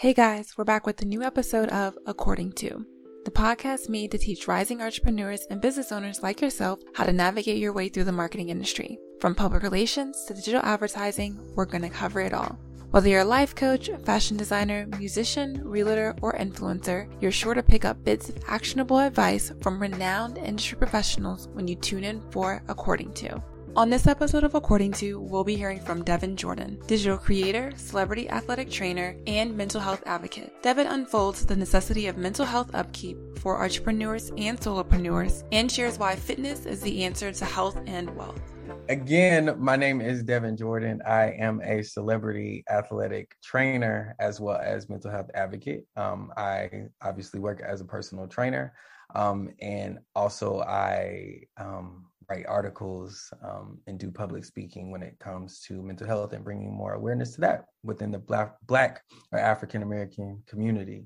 Hey guys, we're back with a new episode of According to, the podcast made to teach rising entrepreneurs and business owners like yourself how to navigate your way through the marketing industry. From public relations to digital advertising, we're going to cover it all. Whether you're a life coach, fashion designer, musician, realtor, or influencer, you're sure to pick up bits of actionable advice from renowned industry professionals when you tune in for According to. On this episode of According to, we'll be hearing from Devin Jordan, digital creator, celebrity athletic trainer, and mental health advocate. Devin unfolds the necessity of mental health upkeep for entrepreneurs and solopreneurs and shares why fitness is the answer to health and wealth. Again, my name is Devin Jordan. I am a celebrity athletic trainer as well as mental health advocate. Um, I obviously work as a personal trainer. Um, and also, I um, write articles um, and do public speaking when it comes to mental health and bringing more awareness to that within the Black, black or African American community.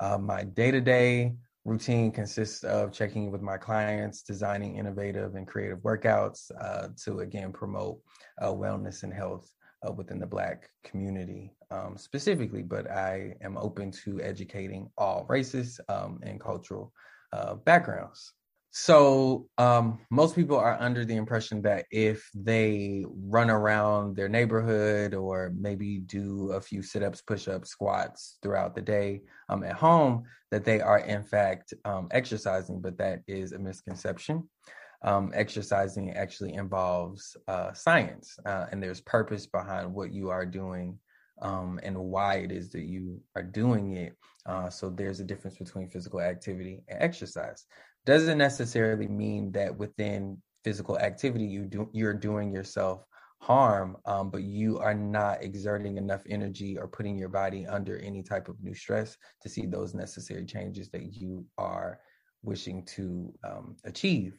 Uh, my day to day routine consists of checking with my clients, designing innovative and creative workouts uh, to again promote uh, wellness and health uh, within the Black community um, specifically, but I am open to educating all races um, and cultural uh, backgrounds. So um, most people are under the impression that if they run around their neighborhood or maybe do a few sit-ups, push-ups, squats throughout the day um, at home, that they are in fact um, exercising, but that is a misconception. Um, exercising actually involves uh, science, uh, and there's purpose behind what you are doing um, and why it is that you are doing it. Uh, so there's a difference between physical activity and exercise. Doesn't necessarily mean that within physical activity you do you're doing yourself harm, um, but you are not exerting enough energy or putting your body under any type of new stress to see those necessary changes that you are wishing to um, achieve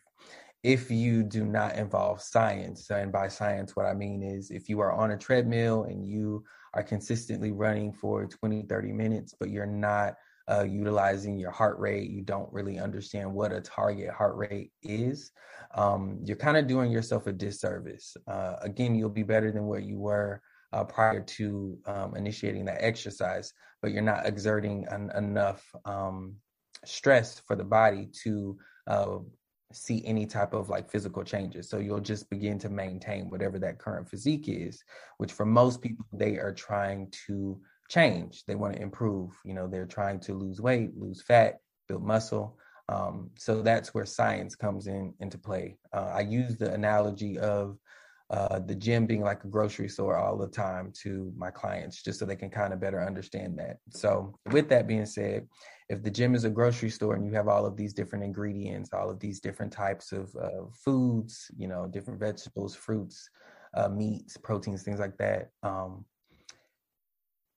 if you do not involve science. And by science, what I mean is if you are on a treadmill and you are consistently running for 20, 30 minutes, but you're not uh, utilizing your heart rate, you don't really understand what a target heart rate is, um, you're kind of doing yourself a disservice. Uh, again, you'll be better than what you were uh, prior to um, initiating that exercise, but you're not exerting an, enough um, stress for the body to uh, see any type of like physical changes. So you'll just begin to maintain whatever that current physique is, which for most people, they are trying to change. They want to improve. You know, they're trying to lose weight, lose fat, build muscle. Um, so that's where science comes in into play. Uh, I use the analogy of uh, the gym being like a grocery store all the time to my clients, just so they can kind of better understand that. So, with that being said, if the gym is a grocery store and you have all of these different ingredients, all of these different types of uh, foods, you know, different vegetables, fruits, uh, meats, proteins, things like that, um,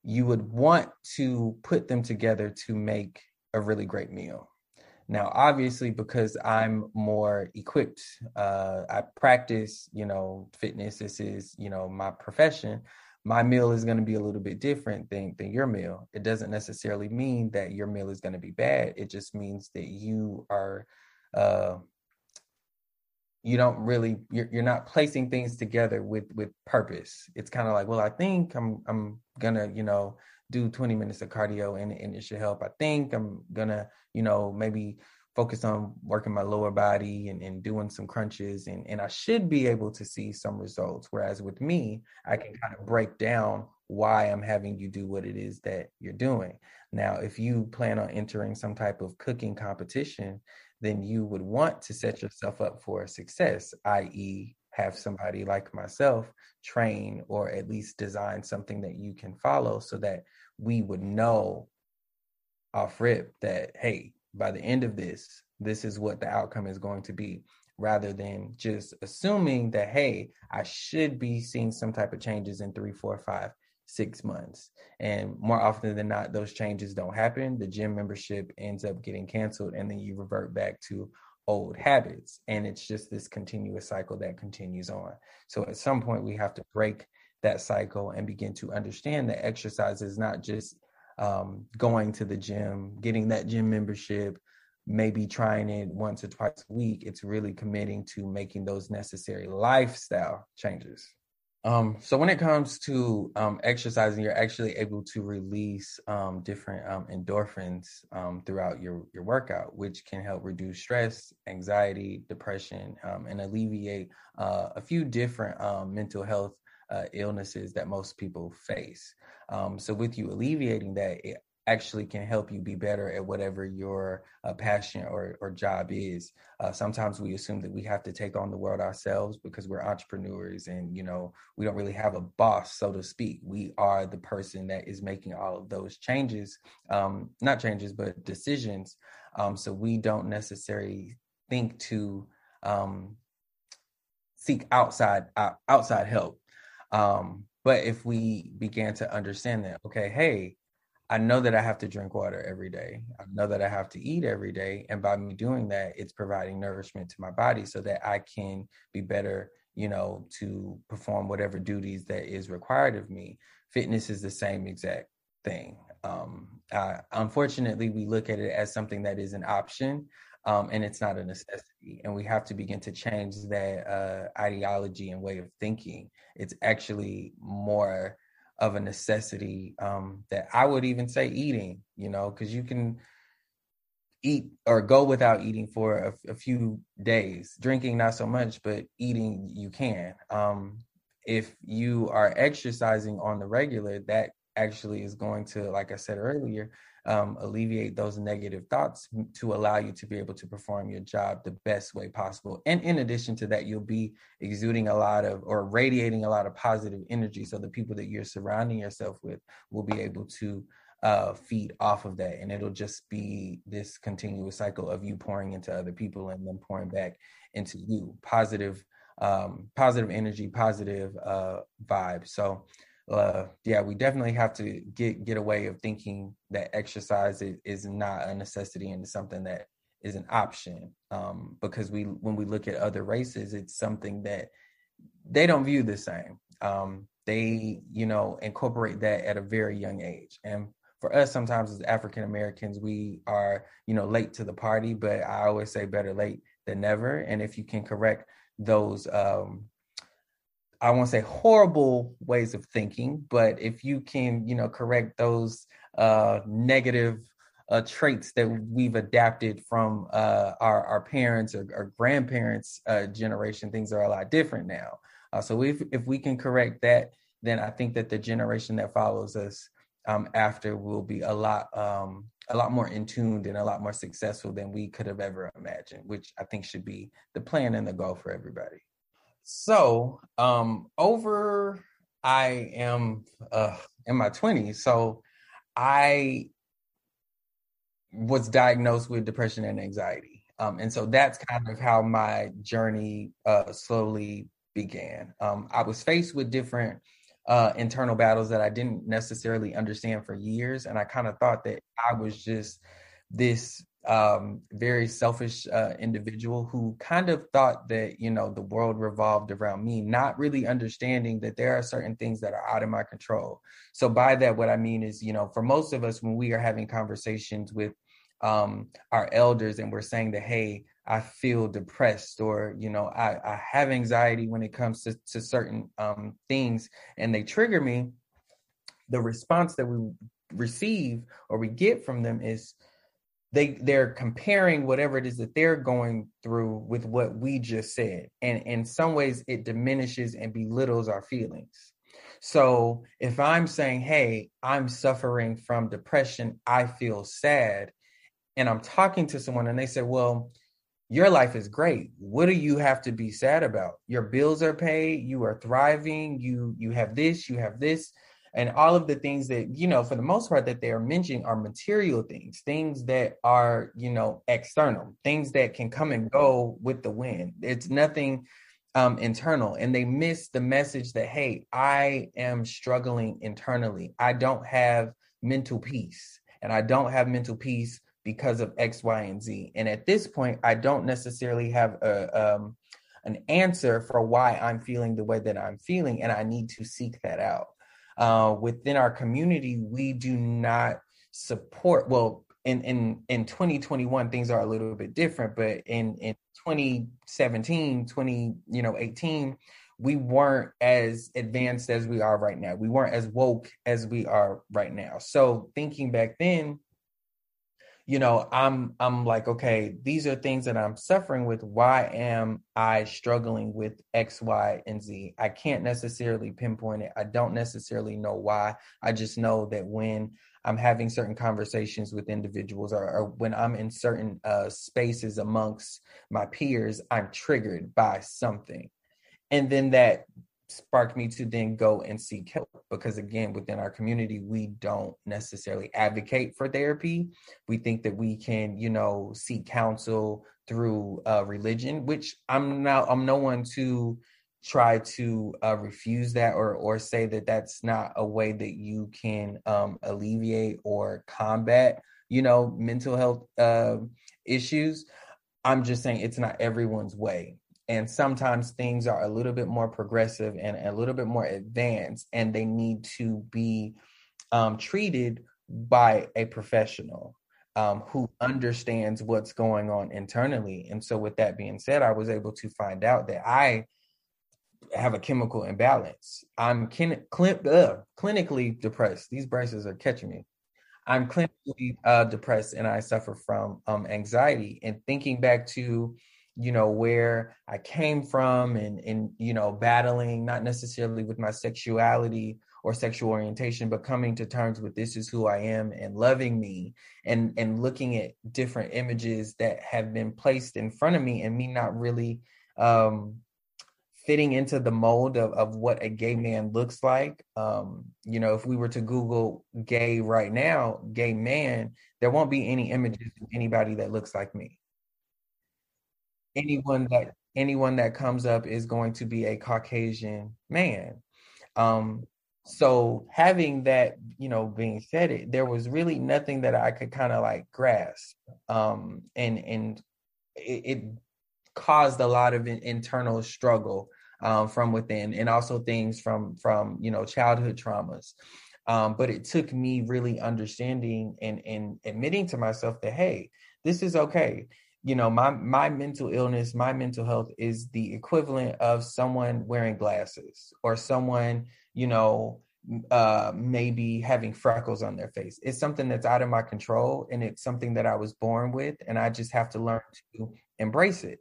you would want to put them together to make a really great meal. Now, obviously, because I'm more equipped, uh, I practice, you know, fitness. This is, you know, my profession my meal is going to be a little bit different than, than your meal. It doesn't necessarily mean that your meal is going to be bad. It just means that you are, uh, you don't really, you're, you're not placing things together with, with purpose. It's kind of like, well, I think I'm, I'm gonna, you know, do 20 minutes of cardio and, and it should help. I think I'm gonna, you know, maybe focused on working my lower body and, and doing some crunches and, and I should be able to see some results. Whereas with me, I can kind of break down why I'm having you do what it is that you're doing. Now, if you plan on entering some type of cooking competition, then you would want to set yourself up for success, i.e., have somebody like myself train or at least design something that you can follow so that we would know off rip that, hey, by the end of this, this is what the outcome is going to be, rather than just assuming that, hey, I should be seeing some type of changes in three, four, five, six months. And more often than not, those changes don't happen. The gym membership ends up getting canceled, and then you revert back to old habits. And it's just this continuous cycle that continues on. So at some point, we have to break that cycle and begin to understand that exercise is not just um, going to the gym, getting that gym membership, maybe trying it once or twice a week. It's really committing to making those necessary lifestyle changes. Um, so when it comes to um, exercising, you're actually able to release um, different um, endorphins um, throughout your your workout, which can help reduce stress, anxiety, depression, um, and alleviate uh, a few different mental health uh, illnesses that most people face. so with you alleviating that, it actually can help you be better at whatever your uh, passion or, or job is. Uh, sometimes we assume that we have to take on the world ourselves because we're entrepreneurs and, you know, we don't really have a boss, so to speak. We are the person that is making all of those changes, um, not changes, but decisions. Um, so we don't necessarily think to um, seek outside uh, outside help. Um, but if we began to understand that, okay, hey, I know that I have to drink water every day. I know that I have to eat every day. And by me doing that, it's providing nourishment to my body so that I can be better, you know, to perform whatever duties that is required of me. Fitness is the same exact thing. Um, uh, unfortunately, we look at it as something that is an option um, and it's not a necessity. And we have to begin to change that uh, ideology and way of thinking. It's actually more of a necessity um, that I would even say eating, you know, because you can eat or go without eating for a, a, few days, drinking not so much, but eating you can. Um, if you are exercising on the regular, that actually is going to, like I said earlier, um, alleviate those negative thoughts to allow you to be able to perform your job the best way possible. And in addition to that, you'll be exuding a lot of or radiating a lot of positive energy. So the people that you're surrounding yourself with will be able to uh, feed off of that. And it'll just be this continuous cycle of you pouring into other people and then pouring back into you. Positive, um, positive energy, positive uh, vibe. So uh, yeah, we definitely have to get get away of thinking that exercise is, is not a necessity and something that is an option. Um, because we when we look at other races, it's something that they don't view the same. Um, they, you know, incorporate that at a very young age. And for us, sometimes as African Americans, we are, you know, late to the party, but I always say better late than never. And if you can correct those um, I won't say horrible ways of thinking, but if you can, you know, correct those uh, negative uh, traits that we've adapted from uh, our, our parents or, grandparents' uh, generation, things are a lot different now. Uh, so if if we can correct that, then I think that the generation that follows us um, after will be a lot um, a lot more in tuned and a lot more successful than we could have ever imagined, which I think should be the plan and the goal for everybody. So, um, over I am uh, in my 20s. So, I was diagnosed with depression and anxiety. Um, and so that's kind of how my journey uh, slowly began. Um, I was faced with different uh, internal battles that I didn't necessarily understand for years. And I kind of thought that I was just this um, very selfish uh, individual who kind of thought that you know the world revolved around me, not really understanding that there are certain things that are out of my control. So by that, what I mean is, you know, for most of us, when we are having conversations with um, our elders and we're saying that, hey, I feel depressed or you know I, I have anxiety when it comes to, to certain um, things and they trigger me, the response that we receive or we get from them is they they're comparing whatever it is that they're going through with what we just said. And in some ways it diminishes and belittles our feelings. So if i'm saying hey i'm suffering from depression i feel sad and i'm talking to someone and they say well your life is great. What do you have to be sad about? Your bills are paid you are thriving you you have this you have this and all of the things that you know for the most part that they are mentioning are material things things that are you know external things that can come and go with the wind. It's nothing um, internal. And they miss the message that hey i am struggling internally. I don't have mental peace and i don't have mental peace because of x y and z. And at this point i don't necessarily have a um, an answer for why i'm feeling the way that i'm feeling and i need to seek that out uh, within our community, we do not support. Well, in in in 2021, things are a little bit different, but in in 2017, 20 you know 18, we weren't as advanced as we are right now. We weren't as woke as we are right now. So thinking back then, you know, I'm I'm like, okay, these are things that I'm suffering with. Why am I struggling with X, Y, and Z? I can't necessarily pinpoint it. I don't necessarily know why. I just know that when I'm having certain conversations with individuals or, or when I'm in certain uh, spaces amongst my peers, I'm triggered by something. And then that sparked me to then go and seek help because again within our community we don't necessarily advocate for therapy. We think that we can you know seek counsel through uh, religion which i'm now i'm no one to try to uh, refuse that or or say that that's not a way that you can um, alleviate or combat you know mental health uh, issues. I'm just saying it's not everyone's way and sometimes things are a little bit more progressive and a little bit more advanced and they need to be um, treated by a professional um, who understands what's going on internally. And so with that being said i was able to find out that i have a chemical imbalance. I'm kin- cl- uh, clinically depressed. These braces are catching me. I'm clinically uh, depressed and i suffer from um, anxiety. And thinking back to you know where i came from and and you know battling not necessarily with my sexuality or sexual orientation but coming to terms with this is who i am and loving me and and looking at different images that have been placed in front of me and me not really um fitting into the mold of, of what a gay man looks like. Um you know if we were to google gay right now gay man there won't be any images of anybody that looks like me anyone that anyone that comes up is going to be a Caucasian man. Um, so having that, you know, being said, it there was really nothing that I could kind of like grasp, um, and and it, it caused a lot of internal struggle um, from within, and also things from from you know childhood traumas. Um, but it took me really understanding and and admitting to myself that hey, this is okay you know my my mental illness my mental health is the equivalent of someone wearing glasses or someone you know uh maybe having freckles on their face. It's something that's out of my control and it's something that i was born with and i just have to learn to embrace it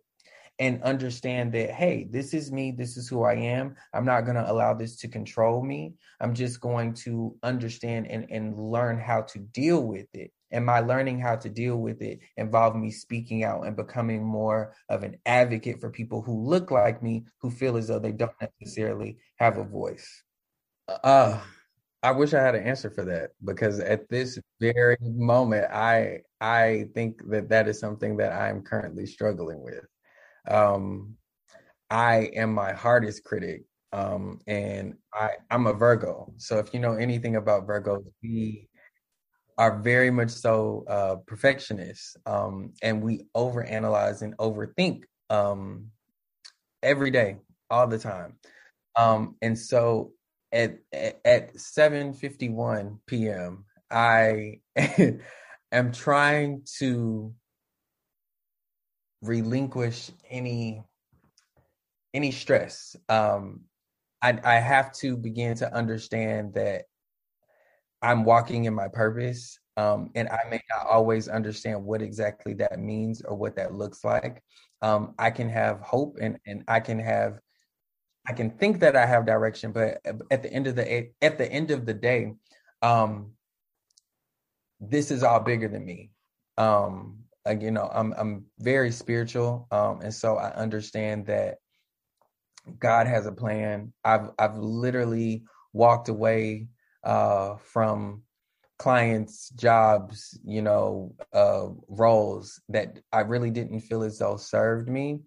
and understand that hey this is me this is who i am. I'm not going to allow this to control me. I'm just going to understand and, and learn how to deal with it. And my learning how to deal with it involved me speaking out and becoming more of an advocate for people who look like me who feel as though they don't necessarily have a voice. Uh i wish i had an answer for that because at this very moment i i think that that is something that i'm currently struggling with um i am my hardest critic um and i i'm a virgo so if you know anything about virgos we are very much so uh, perfectionists, um, and we overanalyze and overthink um, every day, all the time. Um, and so at at seven fifty one p.m., I am trying to relinquish any any stress. Um, I, I have to begin to understand that I'm walking in my purpose. Um, and I may not always understand what exactly that means or what that looks like. Um, I can have hope and, and I can have, I can think that I have direction, but at the end of the at the end of the day, um, this is all bigger than me. Um, like, you know, I'm I'm very spiritual, um, and so I understand that God has a plan. I've I've literally walked away uh, from clients, jobs, you know, uh, roles that I really didn't feel as though served me.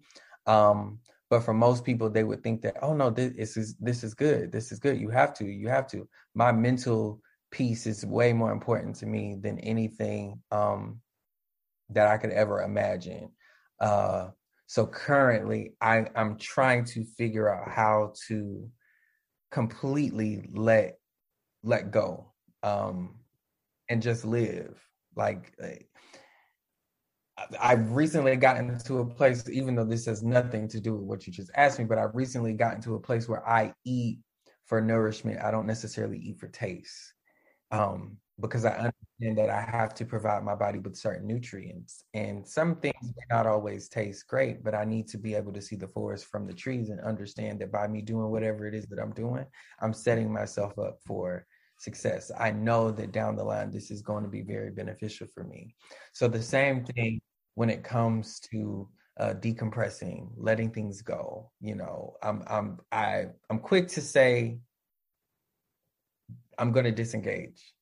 Um, but for most people, they would think that, oh no, this is this is good. This is good. You have to. You have to. My mental peace is way more important to me than anything um, that I could ever imagine. Uh, so currently, I, I'm trying to figure out how to completely let let go um and just live like I've recently gotten to a place, even though this has nothing to do with what you just asked me, but I've recently gotten to a place where I eat for nourishment. I don't necessarily eat for taste. Um, because I understand that I have to provide my body with certain nutrients. And some things may not always taste great, but I need to be able to see the forest from the trees and understand that by me doing whatever it is that I'm doing, I'm setting myself up for success. I know that down the line, this is going to be very beneficial for me. So the same thing when it comes to uh, decompressing, letting things go. You know, I'm I'm I I'm quick to say I'm going to disengage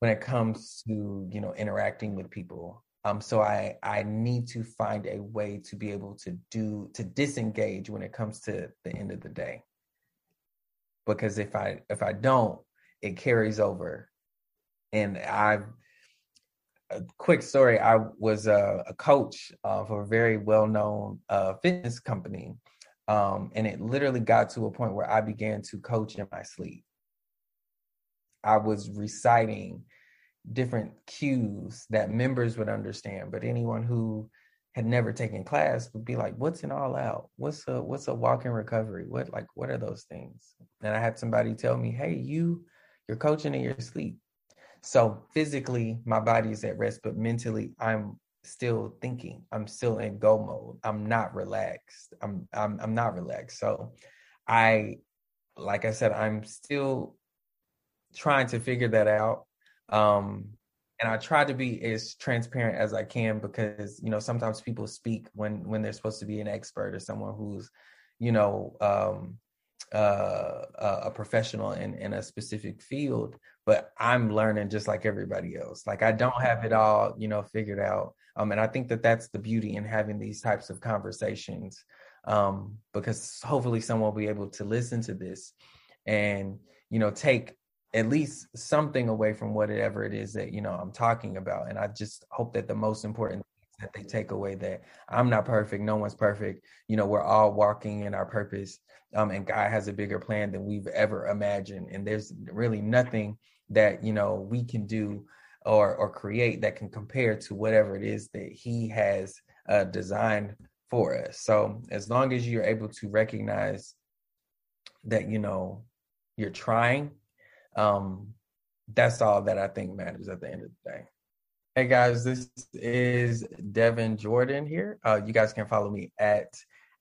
when it comes to you know interacting with people. Um so i i need to find a way to be able to do to disengage when it comes to the end of the day. Because if i if i don't it carries over. And i a quick story i was a, a coach uh, for a very well-known uh, fitness company. Um, and it literally got to a point where i began to coach in my sleep I was reciting different cues that members would understand, but anyone who had never taken class would be like, "What's an all out? What's a what's a walk in recovery? What like what are those things?" And I had somebody tell me, "Hey, you you're coaching in your sleep." So physically, my body is at rest, but mentally, I'm still thinking. I'm still in go mode. I'm not relaxed. I'm I'm I'm not relaxed. So I like I said, I'm still trying to figure that out. Um, and I try to be as transparent as I can because you know sometimes people speak when when they're supposed to be an expert or someone who's you know um, uh, a professional in in a specific field. But I'm learning just like everybody else. Like I don't have it all you know figured out. Um, and I think that that's the beauty in having these types of conversations um, because hopefully someone will be able to listen to this and you know take at least something away from whatever it is that you know I'm talking about. And I just hope that the most important that they take away that I'm not perfect, no one's perfect. You know, we're all walking in our purpose, um, and God has a bigger plan than we've ever imagined. And there's really nothing that you know we can do or or create that can compare to whatever it is that He has uh, designed for us. So as long as you're able to recognize that you know you're trying um, that's all that I think matters at the end of the day. Hey guys, this is Devin Jordan here. Uh, you guys can follow me at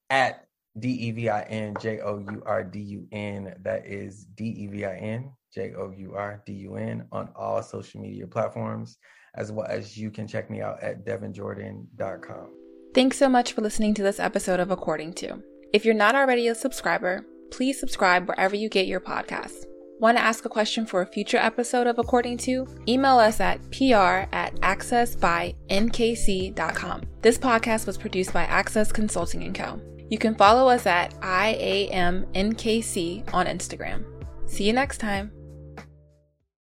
at D E V I N J O U R D U N. That is D E V I N J O U R D U N on all social media platforms, as well as you can check me out at devinjordan.com. Thanks so much for listening to this episode of According to. If you're not already a subscriber, please subscribe wherever you get your podcasts. Want to ask a question for a future episode of According to? Email us at pr at accessbynkc.com. This podcast was produced by Access Consulting & Co. You can follow us at IAMNKC on Instagram. See you next time.